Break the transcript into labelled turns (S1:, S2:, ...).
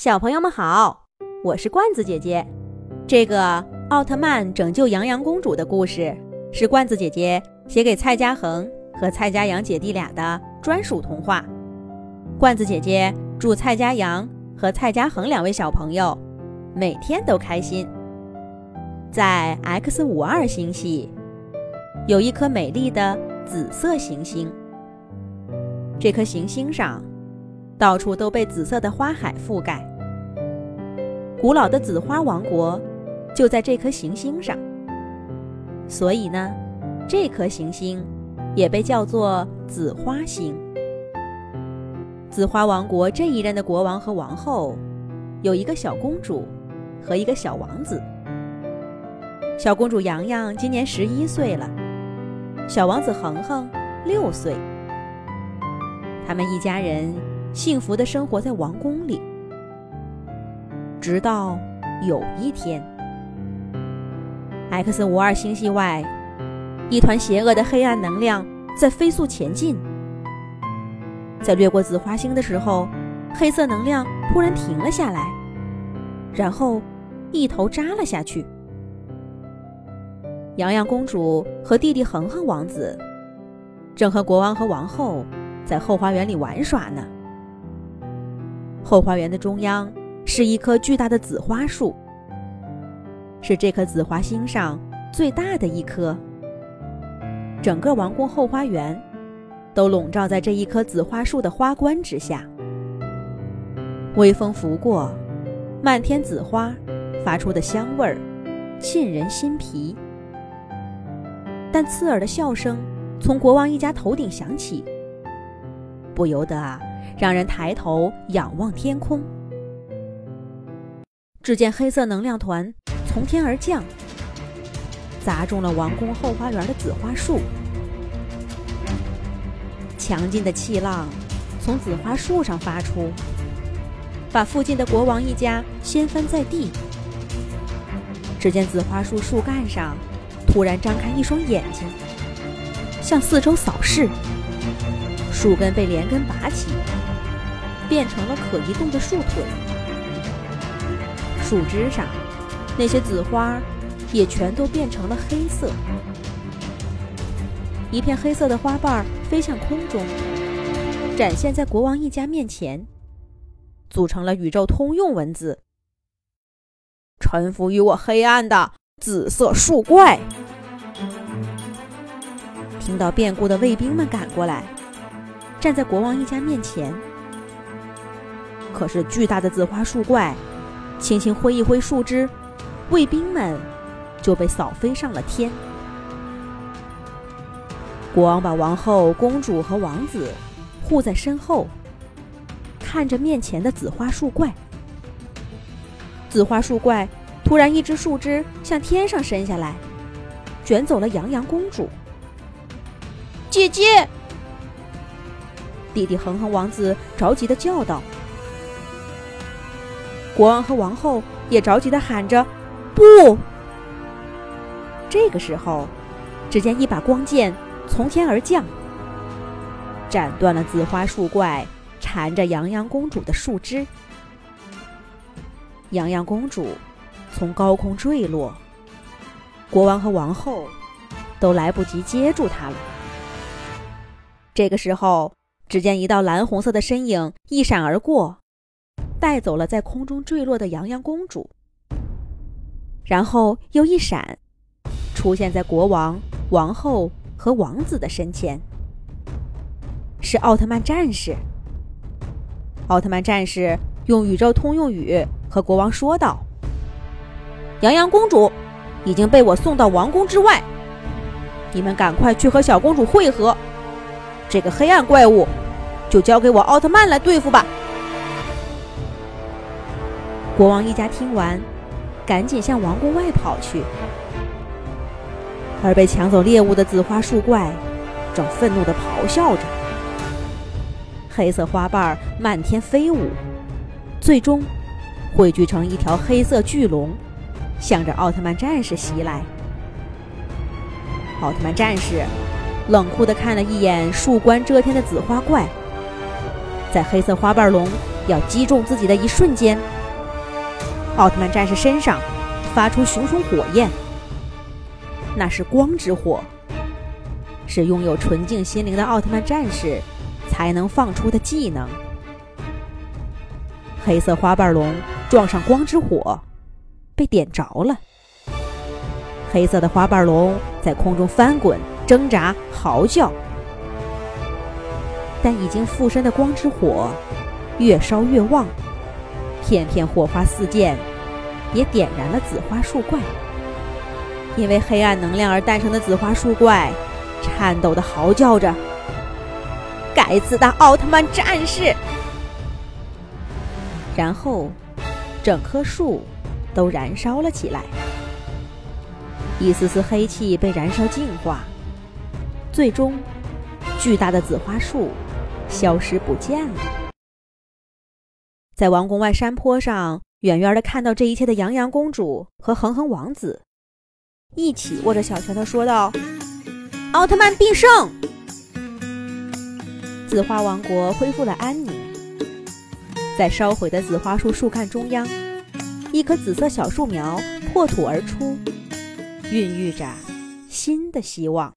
S1: 小朋友们好，我是罐子姐姐。这个奥特曼拯救洋洋公主的故事是罐子姐姐写给蔡家恒和蔡家阳姐弟俩的专属童话。罐子姐姐祝蔡家阳和蔡家恒两位小朋友每天都开心。在 X 五二星系有一颗美丽的紫色行星，这颗行星上到处都被紫色的花海覆盖。古老的紫花王国就在这颗行星上，所以呢，这颗行星也被叫做紫花星。紫花王国这一任的国王和王后有一个小公主和一个小王子。小公主洋洋今年十一岁了，小王子恒恒六岁。他们一家人幸福的生活在王宫里。直到有一天，X 五二星系外，一团邪恶的黑暗能量在飞速前进。在掠过紫花星的时候，黑色能量突然停了下来，然后一头扎了下去。洋洋公主和弟弟恒恒王子正和国王和王后在后花园里玩耍呢。后花园的中央。是一棵巨大的紫花树，是这颗紫花星上最大的一棵。整个王宫后花园都笼罩在这一棵紫花树的花冠之下。微风拂过，漫天紫花发出的香味儿沁人心脾。但刺耳的笑声从国王一家头顶响起，不由得啊，让人抬头仰望天空。只见黑色能量团从天而降，砸中了王宫后花园的紫花树。强劲的气浪从紫花树上发出，把附近的国王一家掀翻在地。只见紫花树树干上突然张开一双眼睛，向四周扫视。树根被连根拔起，变成了可移动的树腿。树枝上，那些紫花也全都变成了黑色。一片黑色的花瓣飞向空中，展现在国王一家面前，组成了宇宙通用文字：“臣服于我黑暗的紫色树怪。”听到变故的卫兵们赶过来，站在国王一家面前。可是巨大的紫花树怪。轻轻挥一挥树枝，卫兵们就被扫飞上了天。国王把王后、公主和王子护在身后，看着面前的紫花树怪。紫花树怪突然一只树枝向天上伸下来，卷走了洋洋公主。姐姐，弟弟恒恒王子着急的叫道。国王和王后也着急的喊着：“不！”这个时候，只见一把光剑从天而降，斩断了紫花树怪缠着洋洋公主的树枝。洋洋公主从高空坠落，国王和王后都来不及接住她了。这个时候，只见一道蓝红色的身影一闪而过。带走了在空中坠落的洋洋公主，然后又一闪，出现在国王、王后和王子的身前。是奥特曼战士。奥特曼战士用宇宙通用语和国王说道：“洋洋公主已经被我送到王宫之外，你们赶快去和小公主会合。这个黑暗怪物，就交给我奥特曼来对付吧。”国王一家听完，赶紧向王宫外跑去。而被抢走猎物的紫花树怪，正愤怒地咆哮着。黑色花瓣漫天飞舞，最终汇聚成一条黑色巨龙，向着奥特曼战士袭来。奥特曼战士冷酷地看了一眼树冠遮天的紫花怪，在黑色花瓣龙要击中自己的一瞬间，奥特曼战士身上发出熊熊火焰，那是光之火，是拥有纯净心灵的奥特曼战士才能放出的技能。黑色花瓣龙撞上光之火，被点着了。黑色的花瓣龙在空中翻滚、挣扎、嚎叫，但已经附身的光之火越烧越旺，片片火花四溅，也点燃了紫花树怪。因为黑暗能量而诞生的紫花树怪，颤抖的嚎叫着：“该死的奥特曼战士！”然后，整棵树都燃烧了起来。一丝丝黑气被燃烧净化，最终，巨大的紫花树消失不见了。在王宫外山坡上，远远的看到这一切的洋洋公主和恒恒王子，一起握着小拳头说道：“奥特曼必胜！”紫花王国恢复了安宁。在烧毁的紫花树树干中央，一棵紫色小树苗破土而出。孕育着新的希望。